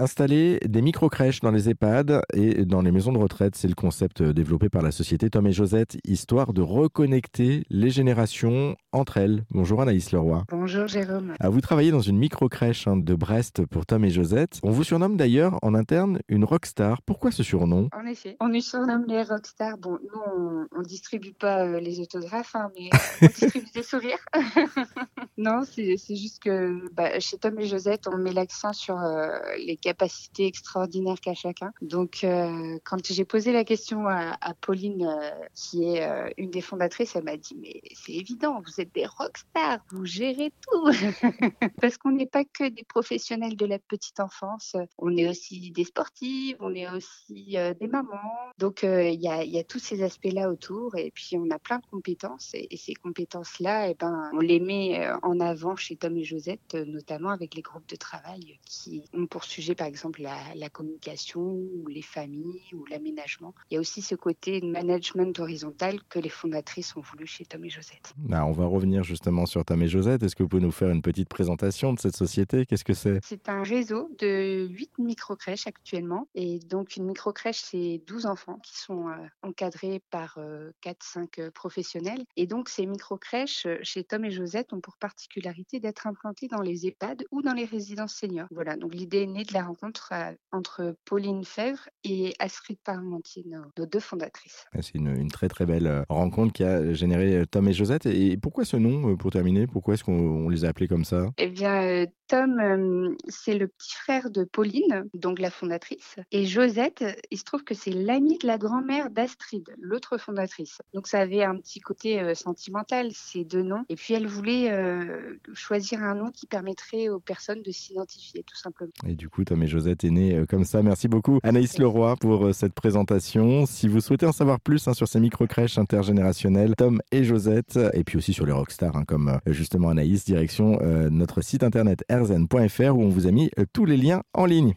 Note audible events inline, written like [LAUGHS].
Installer des micro-crèches dans les EHPAD et dans les maisons de retraite, c'est le concept développé par la société Tom et Josette, histoire de reconnecter les générations entre elles. Bonjour Anaïs Leroy. Bonjour Jérôme. Ah, vous travaillez dans une micro-crèche hein, de Brest pour Tom et Josette. On vous surnomme d'ailleurs en interne une rockstar. Pourquoi ce surnom? En effet, on nous surnomme les rockstars. Bon, nous, on, ne distribue pas euh, les autographes, hein, mais on distribue [LAUGHS] des sourires. [LAUGHS] non, c'est juste que bah, chez Tom et Josette, on met l'accent sur euh, les capacités extraordinaires qu'a chacun. Donc, euh, quand j'ai posé la question à, Pauline, qui est une des fondatrices, elle m'a dit, mais c'est évident, vous êtes des rockstars, vous gérez tout. [LAUGHS] Parce qu'on n'est pas que des professionnels de la petite enfance, on est aussi des sportives, on est aussi euh, des mamans. Donc euh, il y, a, tous ces aspects-là autour et puis on a plein de compétences et, ces compétences-là, eh ben, on les met euh, en avant chez Tom et Josette, notamment avec les groupes de travail qui ont pour sujet par exemple la, communication ou les familles ou l'aménagement. Il y a aussi ce côté de management horizontal que les fondatrices ont voulu chez Tom et Josette. Ah, on va revenir justement sur Tom et Josette. Est-ce que vous pouvez nous faire une petite présentation de cette société? Qu'est-ce que c'est? C'est un réseau de 8 micro-crèches actuellement. Et donc, une micro-crèche, c'est 12 enfants qui sont euh, encadrés par 4-5 euh, euh, professionnels. Et donc, ces micro-crèches, chez Tom et Josette, ont pour particularité d'être implantées dans les EHPAD ou dans les résidences seniors. Voilà, donc l'idée est née de la rencontre entre Pauline Fèvre et Astrid Parmentier, nos, deux fondatrices. C'est une, une, très très belle rencontre qui a généré Tom et Josette. Et pourquoi ce nom, pour terminer? Pourquoi est-ce qu'on les a appelés comme ça? Eh bien, Tom, c'est le petit frère de Pauline, donc la fondatrice. Et Josette, il se trouve que c'est l'amie de la grand-mère d'Astrid, l'autre fondatrice. Donc ça avait un petit côté euh, sentimental, ces deux noms. Et puis elle voulait euh, choisir un nom qui permettrait aux personnes de s'identifier, tout simplement. Et du coup, Tom et Josette est né euh, comme ça. Merci beaucoup Anaïs Leroy pour cette présentation. Si vous souhaitez en savoir plus hein, sur ces micro-crèches intergénérationnelles, Tom et Josette, et puis aussi sur les rockstars, hein, comme justement Anaïs, direction notre site internet zen.fr où on vous a mis tous les liens en ligne.